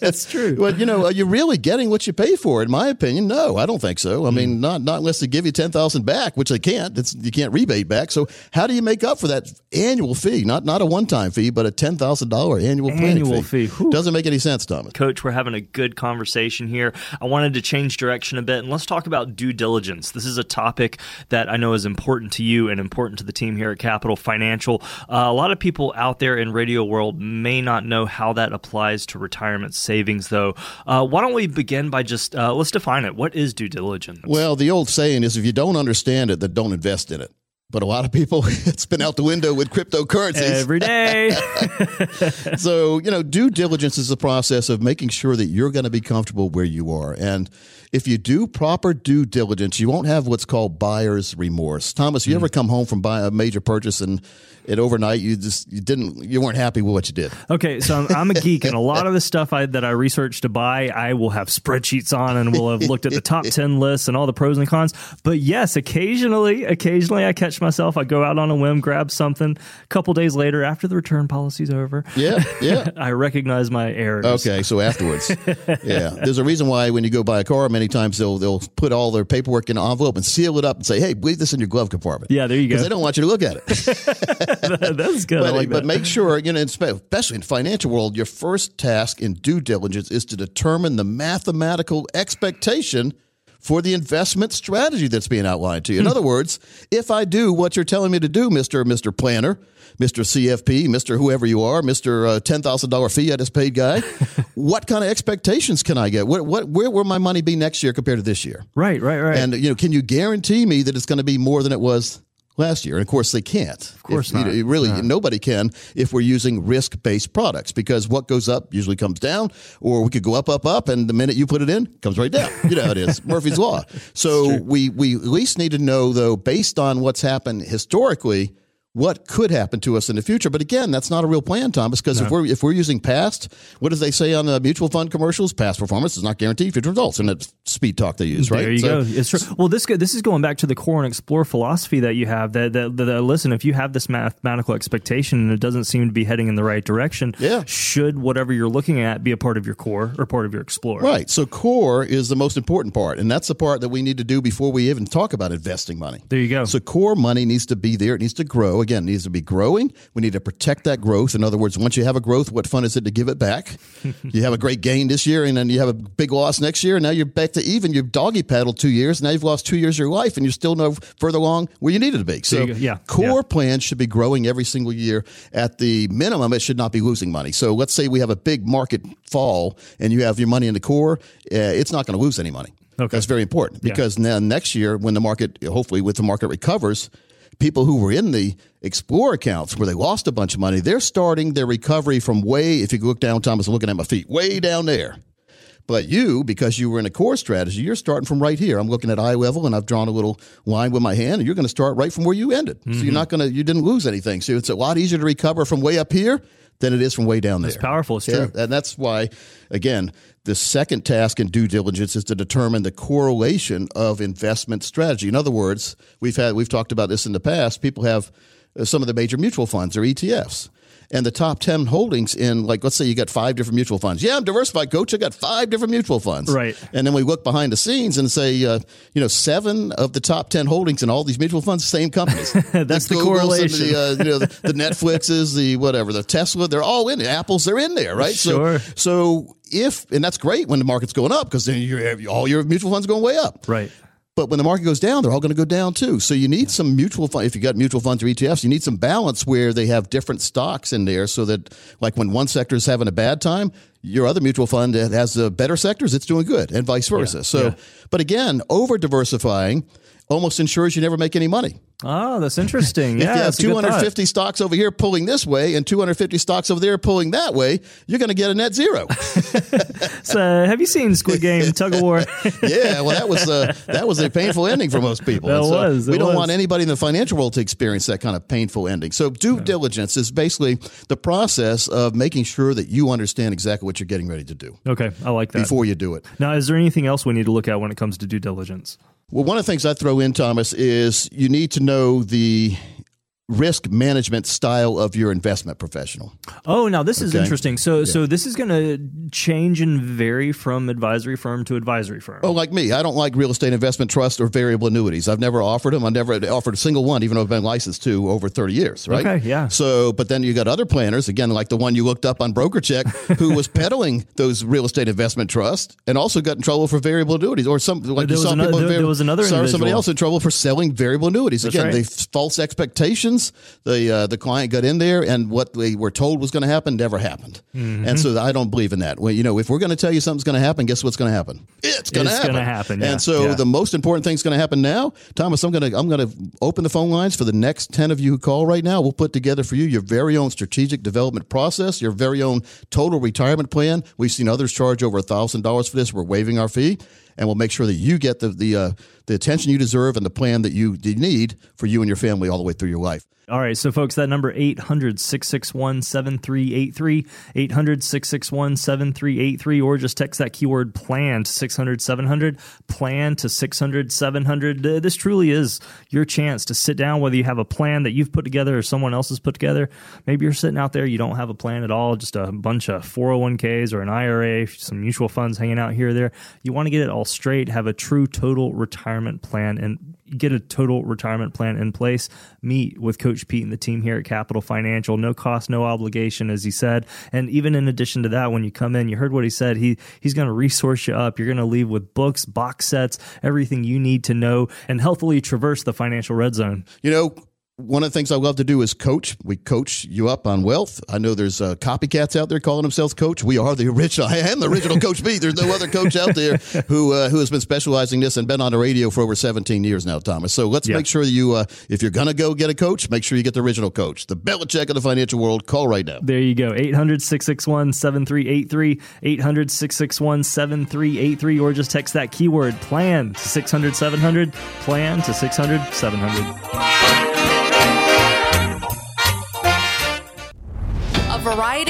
That's true. But you know, are you really getting what you pay for? In my opinion, no, I don't think so. I Hmm. mean, not not unless they give you ten thousand back, which they can't. It's, you can't rebate back. So how do you make up for that annual fee? Not not a one time fee, but a ten thousand dollar annual Annual fee. fee. Doesn't make any sense, Thomas. Coach, we're having a good conversation here. I wanted to change direction a bit and let's talk about due diligence. This is a topic that I know is important to you and important to the team here at Capital Financial. Uh, a lot of people out there in radio world may not know how that applies to retirement savings, though. Uh, why don't we begin by just uh, let's define it? What is due diligence? Well, the old saying is, if you don't understand it, then don't invest in it. But a lot of people, it's been out the window with cryptocurrencies. Every day. so, you know, due diligence is the process of making sure that you're going to be comfortable where you are. And if you do proper due diligence, you won't have what's called buyer's remorse. Thomas, you hmm. ever come home from buy a major purchase and it overnight you just you didn't you weren't happy with what you did. Okay, so I'm, I'm a geek, and a lot of the stuff I, that I research to buy, I will have spreadsheets on, and will have looked at the top ten lists and all the pros and cons. But yes, occasionally, occasionally I catch myself. I go out on a whim, grab something. A couple days later, after the return policy's over, Yeah, yeah. I recognize my errors. Okay, so afterwards, yeah. There's a reason why when you go buy a car, many times they'll they'll put all their paperwork in an envelope and seal it up and say, "Hey, leave this in your glove compartment." Yeah, there you go. Because they don't want you to look at it. That's good. But, like but that. make sure, you know, especially in the financial world, your first task in due diligence is to determine the mathematical expectation for the investment strategy that's being outlined to you. In Hmm. other words, if I do what you're telling me to do, Mr. Mr. Planner, Mr. CFP, Mr. whoever you are, Mr. Uh, $10,000 fee I just paid guy, what kind of expectations can I get? What, what, where will my money be next year compared to this year? right, right, right. And you know, can you guarantee me that it's going to be more than it was last year? And of course, they can't. Of course you know, not. really, nobody can if we're using risk-based products because what goes up usually comes down, or we could go up, up, up, and the minute you put it in, it comes right down. You know how it is, Murphy's law. So we we at least need to know though, based on what's happened historically. What could happen to us in the future? But again, that's not a real plan, Thomas. Because if we're if we're using past, what do they say on the mutual fund commercials? Past performance is not guaranteed future results, and that's speed talk they use, right? There you So- go. It's true. Well, this this is going back to the core and explore philosophy that you have. That, that, that, that, listen, if you have this mathematical expectation and it doesn't seem to be heading in the right direction, Yeah. should whatever you're looking at be a part of your core or part of your explore? Right. So core is the most important part, and that's the part that we need to do before we even talk about investing money. There you go. So core money needs to be there. It needs to grow. Again, needs to be growing. We need to protect that growth. In other words, once you have a growth, what fun is it to give it back? you have a great gain this year, and then you have a big loss next year, and now you're back to even. You've doggy paddled two years. Now you've lost two years of your life, and you're still no further along where you needed to be. So. Yeah. core Yeah. plans should be growing every single year. At the minimum, it should not be losing money. So let's say we have a big market fall, and you have your money in the core. Uh, it's not going to lose any money. Okay. That's very important because now next year, when the market, hopefully, with the market recovers, people who were in the Explore accounts where they lost a bunch of money, they're starting their recovery from way. If you look down, Thomas, I'm looking at my feet, way down there. But you, because you were in a core strategy, you're starting from right here. I'm looking at eye level, and I've drawn a little line with my hand, and you're going to start right from where you ended. So you're mm-hmm. not going to, you didn't lose anything. So it's a lot easier to recover from way up here than it is from way down there. It's powerful. It's Yeah, true. and that's why, again, the second task in due diligence is to determine the correlation of investment strategy. In other words, we've had we've talked about this in the past. People have uh, some of the major mutual funds or ETFs. And the top 10 holdings in, like, let's say you got five different mutual funds. Yeah, I'm diversified, coach. I got five different mutual funds. Right. And then we look behind the scenes and say, uh, you know, seven of the top 10 holdings in all these mutual funds, same companies. That's the and correlation. The, uh, you know, the, the Netflixes, the whatever, the Tesla, they're all in it. Apples, they're in there, right? Sure. So, so if, and that's great when the market's going up because then you have all your mutual funds going way up. Right. But when the market goes down, they're all going to go down too. So you need some mutual fund. If you got mutual funds or ETFs, you need some balance where they have different stocks in there, so that like when one sector is having a bad time, your other mutual fund that has the better sectors, it's doing good, and vice versa. Yeah, so, yeah. but again, over diversifying almost ensures you never make any money. Oh, that's interesting. If yeah, you have that's a good thought. 250 stocks over here pulling this way and 250 stocks over there pulling that way, you're going to get a net zero. So, have you seen Squid Game Tug of War? yeah, well, that was uh, that was a painful ending for most people. That so was, we don't was. want anybody in the financial world to experience that kind of painful ending. So, due diligence is basically the process of making sure that you understand exactly what you're getting ready to do Okay, I like that. before you do it. Now, is there anything else we need to look at when it comes to due diligence? Well, one of the things I throw in, Thomas, is you need to know the risk management style of your investment professional. Oh, now this is interesting. So, so this is going to change and vary from advisory firm to advisory firm. Oh, like me, I don't like real estate investment trust or variable annuities. I've never offered them. I never offered a single one, even though I've been licensed to over 30 years, right? Okay, yeah. So, but then you got other planners, again, like the one you looked up on Broker Check, who was peddling those real estate investment trusts and also got in trouble for variable annuities. Or some, like There you was saw another- people there- there was another saw somebody else in trouble for selling variable annuities. That's again, right. they false expectations. The uh, the client got in there, and what they were told was going to happen never happened. Mhm. And so I don't believe in that. Well, you know, if we're going to tell you something's going to happen, guess what's going to happen? It's going to happen. gonna happen, yeah, And so yeah. the most important thing's going to happen now, Thomas. I'm going to I'm going to open the phone lines for the next ten of you who call right now. We'll put together for you your very own strategic development process, your very own total retirement plan. We've seen others charge over thousand dollars for this. We're waiving our fee, and we'll make sure that you get the the uh, the attention you deserve and the plan that you need for you and your family all the way through your life. All right, so folks, that number 800-661-7383, 800-661-7383 or just text that keyword plan to 600-700, plan to 600-700. Uh, This truly is your chance to sit down whether you have a plan that you've put together or someone else has put together. Maybe you're sitting out there you don't have a plan at all, just a bunch of 401ks or an IRA, some mutual funds hanging out here or there. You want to get it all straight, have a true total retirement plan and get a total retirement plan in place. Meet with Coach Pete and the team here at Capital Financial. No cost, no obligation, as he said. And even in addition to that, when you come in, you heard what he said. He he's going to resource you up. You're going to leave with books, box sets, everything you need to know, and healthily traverse the financial red zone. You know, one of the things I love to do is coach. We coach you up on wealth. I know there's uh, copycats out there calling themselves coach. We are the original. I am the original Coach B. There's no other coach out there who uh, who has been specializing this and been on the radio for over 17 years now, Thomas. So let's Yeah. make sure that you, uh, if you're gonna go get a coach, make sure you get the original coach, the Belichick of the financial world. Call right now. There you go. 800 661 7383. 800 661 7383. Or just text that keyword plan to 600 700. Plan to 600 700. Variety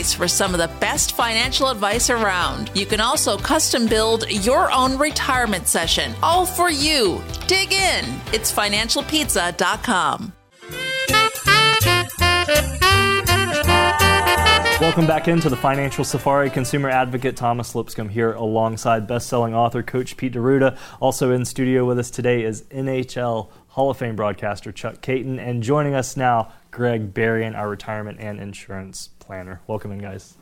for some of the best financial advice around. You can also custom build your own retirement session, all for you. Dig in. It's financialpizza.com. Welcome back into the Financial Safari. Consumer advocate Thomas Lipscomb here alongside best-selling author Coach Pete D'Arruda. Also in studio with us today is NHL Hall of Fame broadcaster Chuck Kaiton, and joining us now, Greg Berrien, our retirement and insurance planner. Welcome in, guys.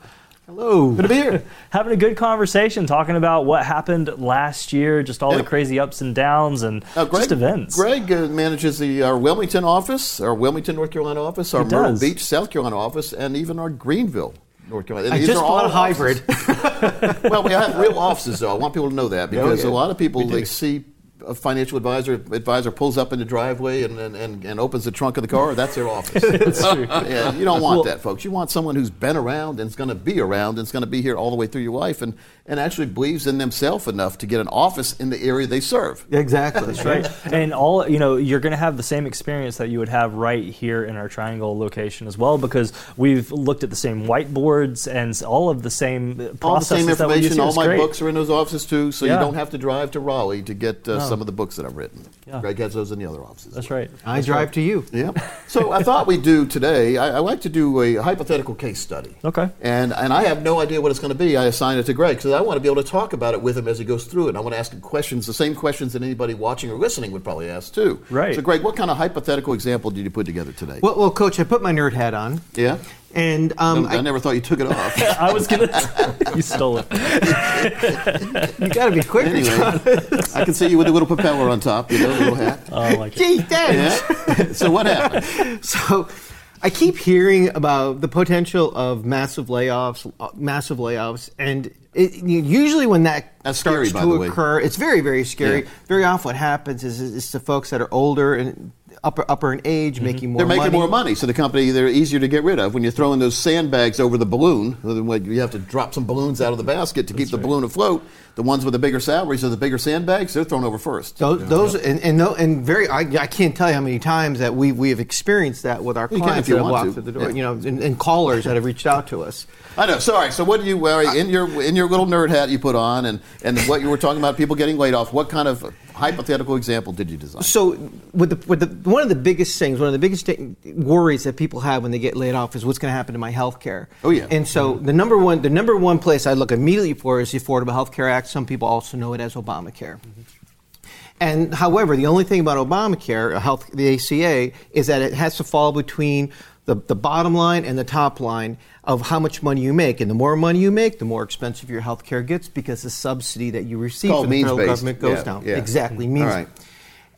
Hello. Good to be here. Having a good conversation, talking about what happened last year, just all the crazy ups and downs, and Uh, Greg, just events. Greg uh, manages the our Wilmington office, our Wilmington, North Carolina office, our Myrtle. Beach, South Carolina office, and even our Greenville, North Carolina. And I these just are all hybrid. well, we have real offices, though. I want people to know that because yeah. a lot of people they see a financial advisor advisor pulls up in the driveway and, and, and, and opens the trunk of the car. That's their office. That's true. yeah, you don't want Well- that, folks. You want someone who's been around and is going to be around and is going to be here all the way through your life and, and actually believes in themselves enough to get an office in the area they serve. Exactly. That's right. And all you know, you're going to have the same experience that you would have right here in our Triangle location as well, because we've looked at the same whiteboards and all of the same all the same that we use information. here. All my great. books are in those offices too, so Yeah. you don't have to drive to Raleigh to get uh, No. some of the books that I've written. Yeah. Greg has those in the other offices. That's right. I That's drive right. to you. Yeah. So I thought we'd do today. I, I like to do a hypothetical case study. Okay. And and I have no idea what it's going to be. I assign it to Greg because I want to be able to talk about it with him as he goes through it. And I want to ask him questions, the same questions that anybody watching or listening would probably ask too. Right. So Greg, what kind of hypothetical example did you put together today? Well, well, Coach, I put my nerd hat on, yeah. and um, I, never thought you took it off. I was gonna. you stole it. you got to be quick. anyway, I can see you with a little propeller on top, you know, little hat. Oh, I like it. Gee, thanks. Yeah. so what happened? So, I keep hearing about the potential of massive layoffs, uh, massive layoffs, and it, usually when that That's starts by the to way. occur, it's very, very scary. Yeah. Very often, what happens is, is it's the folks that are older and upper upper in age, making more. They're making money. more money, so the company they're easier to get rid of. When you're throwing those sandbags over the balloon, then you have to drop some balloons out of the basket to keep the balloon afloat. The ones with the bigger salaries or the bigger sandbags, they're thrown over first. Those, those and, and, and very, I, I can't tell you how many times that we we have experienced that with our You clients if you that have walked to. through the door, Yeah. you know, and, and callers that have reached out to us. I know. Sorry. So, what do you uh, in your in your little nerd hat you put on, and and what you were talking about people getting laid off? What kind of hypothetical example did you design? So, with the, with the one of the biggest things, one of the biggest worries that people have when they get laid off is what's going to happen to my health care. Oh, yeah. And so the number one the number one place I look immediately for is the Affordable Health Care Act. Some people also know it as Obamacare. And however, the only thing about Obamacare, uh, health, the ACA, is that it has to fall between the, the bottom line and the top line of how much money you make. And the more money you make, the more expensive your health care gets because the subsidy that you receive from the federal government goes Yeah, down. yeah. Exactly, All means. right.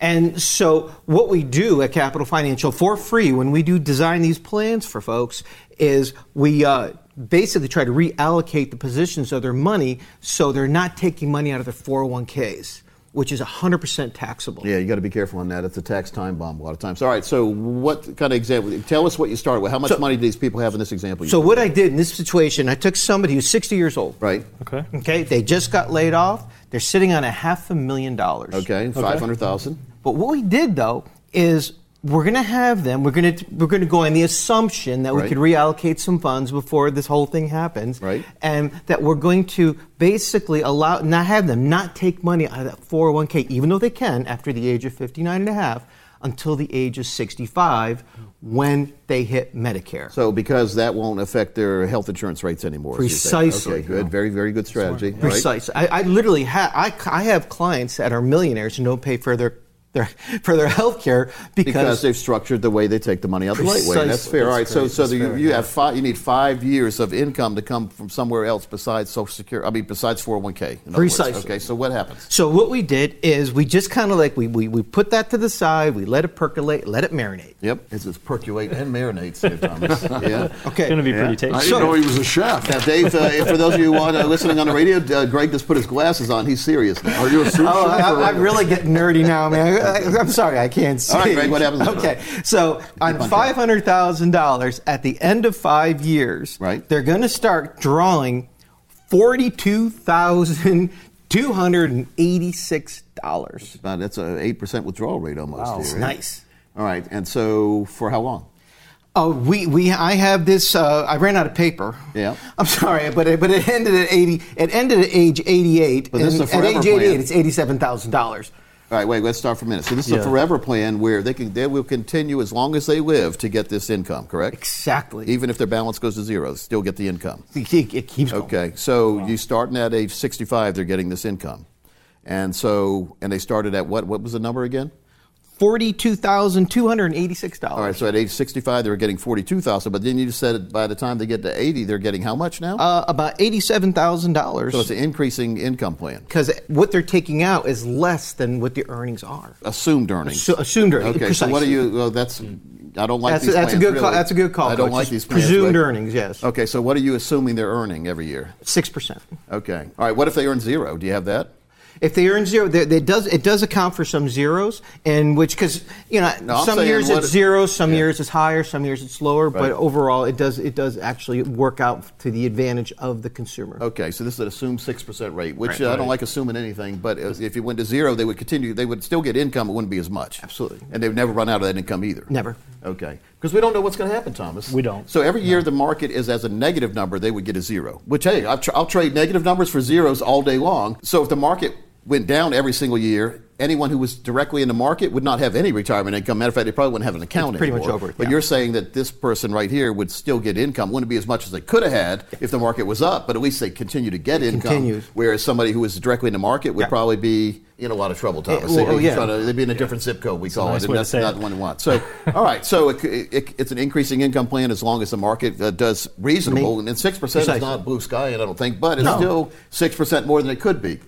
And so, what we do at Capital Financial for free when we do design these plans for folks is we uh, basically try to reallocate the positions of their money so they're not taking money out of their 401ks, which is 100% taxable. Yeah, you got to be careful on that. It's a tax time bomb a lot of times. All right. So, what kind of example? Tell us what you started with. How much So- money do these people have in this example? So, put? what I did in this situation, I took somebody who's 60 years old. Right. Okay. Okay, they just got laid off. They're sitting on a half a million dollars. Okay. Five hundred thousand. But what we did though is we're going to have them. We're going to we're going to go on the assumption that we could reallocate some funds before this whole thing happens, Right. And that we're going to basically allow not have them not take money out of that 401k, even though they can after the age of 59 and a half, until the age of 65 when they hit Medicare. So, because that won't affect their health insurance rates anymore. as you say. Precisely. Okay. Good. Very, very good strategy. Right. Precise. I, I literally have I, I have clients that are millionaires who don't pay for their their for their health care Because because, they've structured the way they take the money out the right way. That's fair. All right. That's So, great. so That's the, you, you have five. You need five years of income to come from somewhere else besides Social Security. I mean, besides 401k. in other words. Precisely. Okay. So, what happens? So what we did is we just kind of like we, we we put that to the side, we let it percolate, let it marinate. Yep. It's just percolate and marinate. here, Thomas. yeah. Okay. It's Going to be Yeah. pretty tasty. I didn't know he was a chef. Now, Dave, uh, for those of you who uh, listening on the radio, uh, Greg just put his glasses on. He's serious now. Are you a soup Oh, chef? I, I'm really getting nerdy now, man. I, am sorry, I can't see. All right, Greg, what happens? Okay, so on five hundred thousand dollars at the end of five years, Right. They're going to start drawing forty-two thousand two hundred and eighty-six dollars. That's a eight percent withdrawal rate almost. here, right? Nice. All right. And so, for how long? Oh, we, we I have this. Uh, I ran out of paper. Yeah. I'm sorry, but it, but it ended at 80. It ended at age 88. But this is a at age 88, it's eighty-seven thousand dollars. All right, wait. Let's start for a minute. So this is a forever plan where they can they will continue as long as they live to get this income. Correct. Exactly. Even if their balance goes to zero, still get the income. It, keeps going. Okay. So you starting at age 65, they're getting this income, and so and they started at what? What was the number again? Forty-two thousand two hundred eighty-six dollars. All right. So at age 65, they were getting 42,000. But then you said by the time they get to 80, they're getting how much now? Uh, about eighty-seven thousand dollars. so it's an increasing income plan. Because what they're taking out is less than what the earnings are. Assumed earnings. So, assumed earnings. Okay, so what are you? Well, that's I don't like That's, these that's a plans, good call. That's a good call. I don't Coach. like these plans, presumed but- earnings. Yes, Okay, so what are you assuming they're earning every year? six percent. Okay, all right. What if they earn zero? Do you have that? If they earn zero, there- it does it does account for some zeros, and which because you know No, some years what- it's zero, some Yeah. years it's higher, some years it's lower, Right. but overall it does it does actually work out to the advantage of the consumer. Okay, so this is an assumed six percent rate, which Right. uh, I don't like assuming anything. But if if you went to zero, they would continue. They would still get income. It wouldn't be as much. Absolutely. and they would never run out of that income either. Never. Okay, because we don't know what's going to happen, Thomas. We don't. So every year the market is as a negative number, they would get a zero. Which hey, I'll, tr- I'll trade negative numbers for zeros all day long. So if the market went down every single year anyone who was directly in the market would not have any retirement income. Matter of fact, they probably wouldn't have an account It's pretty much over, But yeah. you're saying that this person right here would still get income. Wouldn't be as much as they could have had if the market was up, but at least they continue to get income. continues. Whereas somebody who was directly in the market would Yeah. probably be in a lot of trouble, Thomas. well, They'd, be yeah. to- they'd be in a different zip code, we call nice it, and that's not the one we want. So, all right, so it, it, it's an increasing income plan as long as the market uh, does reasonable. I mean, and 6% is not blue sky, and I don't think, but it's No. still 6% more than it could be.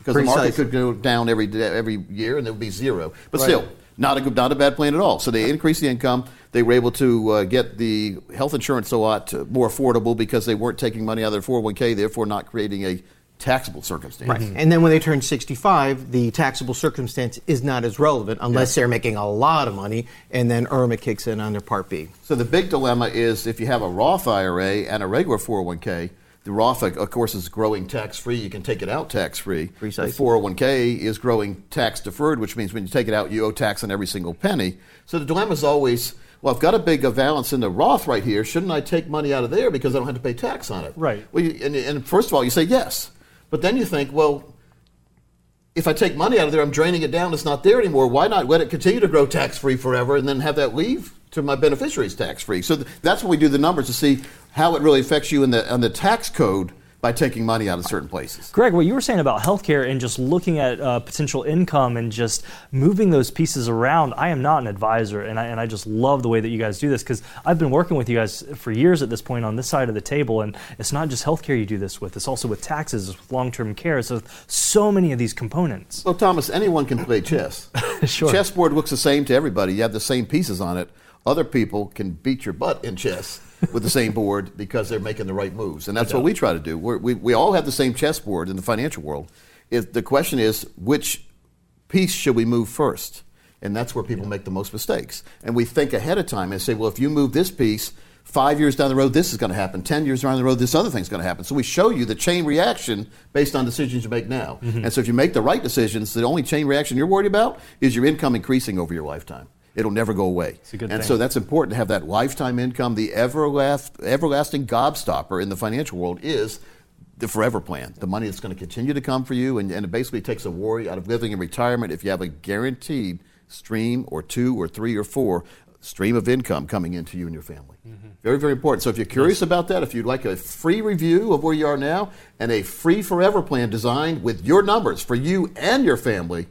Because the market could go down every day, every year, and it would be zero. But Right. still, not a good- not a bad plan at all. So they increased the income. They were able to uh, get the health insurance a lot more affordable because they weren't taking money out of their 401k, therefore not creating a taxable circumstance. Right. And then when they turn 65, the taxable circumstance is not as relevant unless they're making a lot of money, and then IRMAA kicks in on their Part B. So the big dilemma is if you have a Roth IRA and a regular 401k, the Roth, of course, is growing tax free. You can take it out tax free. The Precisely. 401k is growing tax deferred, which means when you take it out, you owe tax on every single penny. So the dilemma is always, well, I've got a big balance in the Roth right here. Shouldn't I take money out of there because I don't have to pay tax on it? Right. Well, you, and, and first of all, you say yes, but then you think, well, if I take money out of there, I'm draining it down. It's not there anymore. Why not let it continue to grow tax free forever and then have that leave to my beneficiaries tax free? So th- that's when we do the numbers to see how it really affects you in the on the tax code by taking money out of certain places. Greg, what you were saying about healthcare and just looking at uh, potential income and just moving those pieces around, I am not an advisor, and I, and I just love the way that you guys do this because I've been working with you guys for years at this point on this side of the table, and it's not just healthcare you do this with; it's also with taxes, it's with long-term care. So so many of these components. Well, Thomas, anyone can play chess. Sure. Chessboard looks the same to everybody. You have the same pieces on it. Other people can beat your butt in chess with the same board because they're making the right moves, and that's what we try to do. We're, we we all have the same chessboard in the financial world. If the question is which piece should we move first, and that's where people make the most mistakes. And we think ahead of time and say, well, if you move this piece. Five years down the road, this is going to happen. Ten years down the road, this other thing's going to happen. So we show you the chain reaction based on decisions you make now. Mm-hmm. And so if you make the right decisions, the only chain reaction you're worried about is your income increasing over your lifetime. It'll never go away. and thing. so that's important to have that lifetime income. The everlast, everlasting gobstopper in the financial world is the forever plan, the money that's going to continue to come for you, and, and it basically takes a worry out of living in retirement if you have a guaranteed stream or two or three or four stream of income coming into you and your family. Very, very important. So if you're curious about that, if you'd like a free review of where you are now and a free forever plan designed with your numbers for you and your family,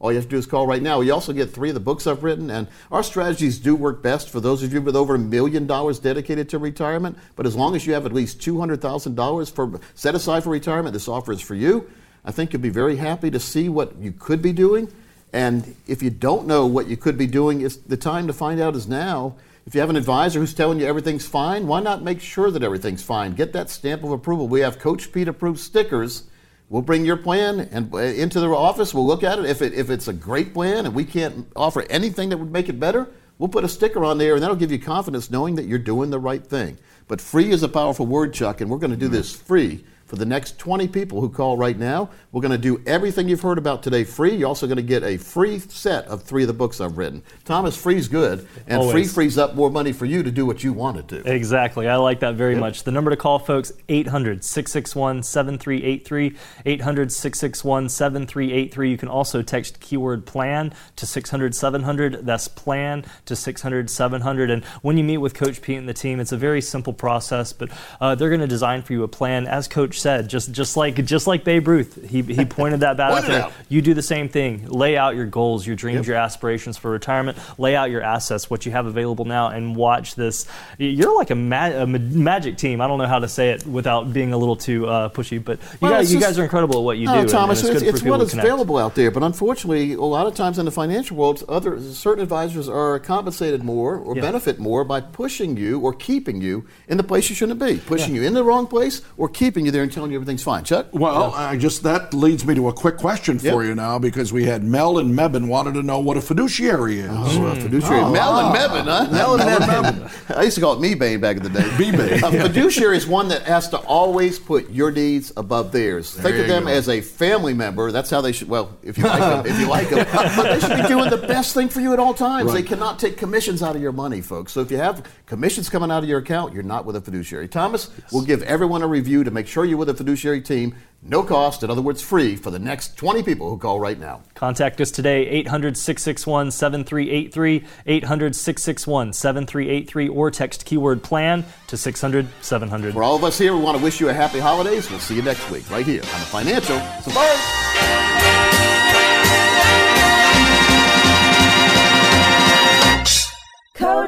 all you have to do is call right now. You also get three of the books I've written, and our strategies do work best for those of you with over a million dollars dedicated to retirement. But as long as you have at least two hundred thousand dollars for set aside for retirement, this offer is for you. I think you'll be very happy to see what you could be doing. And if you don't know what you could be doing, it's the time to find out is now. If you have an advisor who's telling you everything's fine, why not make sure that everything's fine? Get that stamp of approval. We have Coach Pete approved stickers. We'll bring your plan and uh, into the office. We'll look at it. If, it. if it's a great plan and we can't offer anything that would make it better, we'll put a sticker on there and that'll give you confidence knowing that you're doing the right thing. But free is a powerful word, Chuck, and we're going to do this free for the next 20 people who call right now. We're going to do everything you've heard about today free. You're also going to get a free set of three of the books I've written. Thomas, free's good, and free frees up more money for you to do what you want to do. Exactly. I like that very much. The number to call, folks, 800 661 7383. 800 661 7383. You can also text keyword plan to 600 700. That's plan to 600 700. And when you meet with Coach Pete and the team, it's a very simple process, but uh, they're going to design for you a plan. As Coach said, just, just, like, just like Babe Ruth, he, he pointed that bat out there. out. You do the same thing. Lay out your goals, your dreams, your aspirations for retirement. Lay out your assets, what you have available now, and watch this. You're like a, ma- a magic team. I don't know how to say it without being a little too uh, pushy, but you, Well, guys, it's you just- guys are incredible at what you no, do. and- Thomas, and it's, it's, good it's for people what is available out there. But unfortunately, a lot of times in the financial world, other certain advisors are compensated more or Yeah. benefit more by pushing you or keeping you in the place you shouldn't be, pushing you in the wrong place or keeping you there and telling you everything's fine. Chuck? Well, I just that leads me to a quick question for Yep. you now because we had Mel and Mebane wanted to know what a fiduciary is. Oh, a fiduciary. Oh, Mel and Mebane, huh? Mel and Mebane. I used to call it me-bane back in the day. Me-bane. A fiduciary is one that has to always put your needs above theirs. Think of them go. as a family member. That's how they should. Well, if you like them, if you like them, but they should be doing the best thing for you at all times. They cannot take commissions out of your money, folks. So if you have commissions coming out of your account, you're not with a fiduciary. Thomas, we'll give everyone a review to make sure you with a fiduciary team, no cost, in other words, free for the next 20 people who call right now. Contact us today, 800 661 7383, 800 661 7383, or text keyword plan to 600 700. For all of us here, we want to wish you a happy holidays. We'll see you next week, right here on the Financial Safari.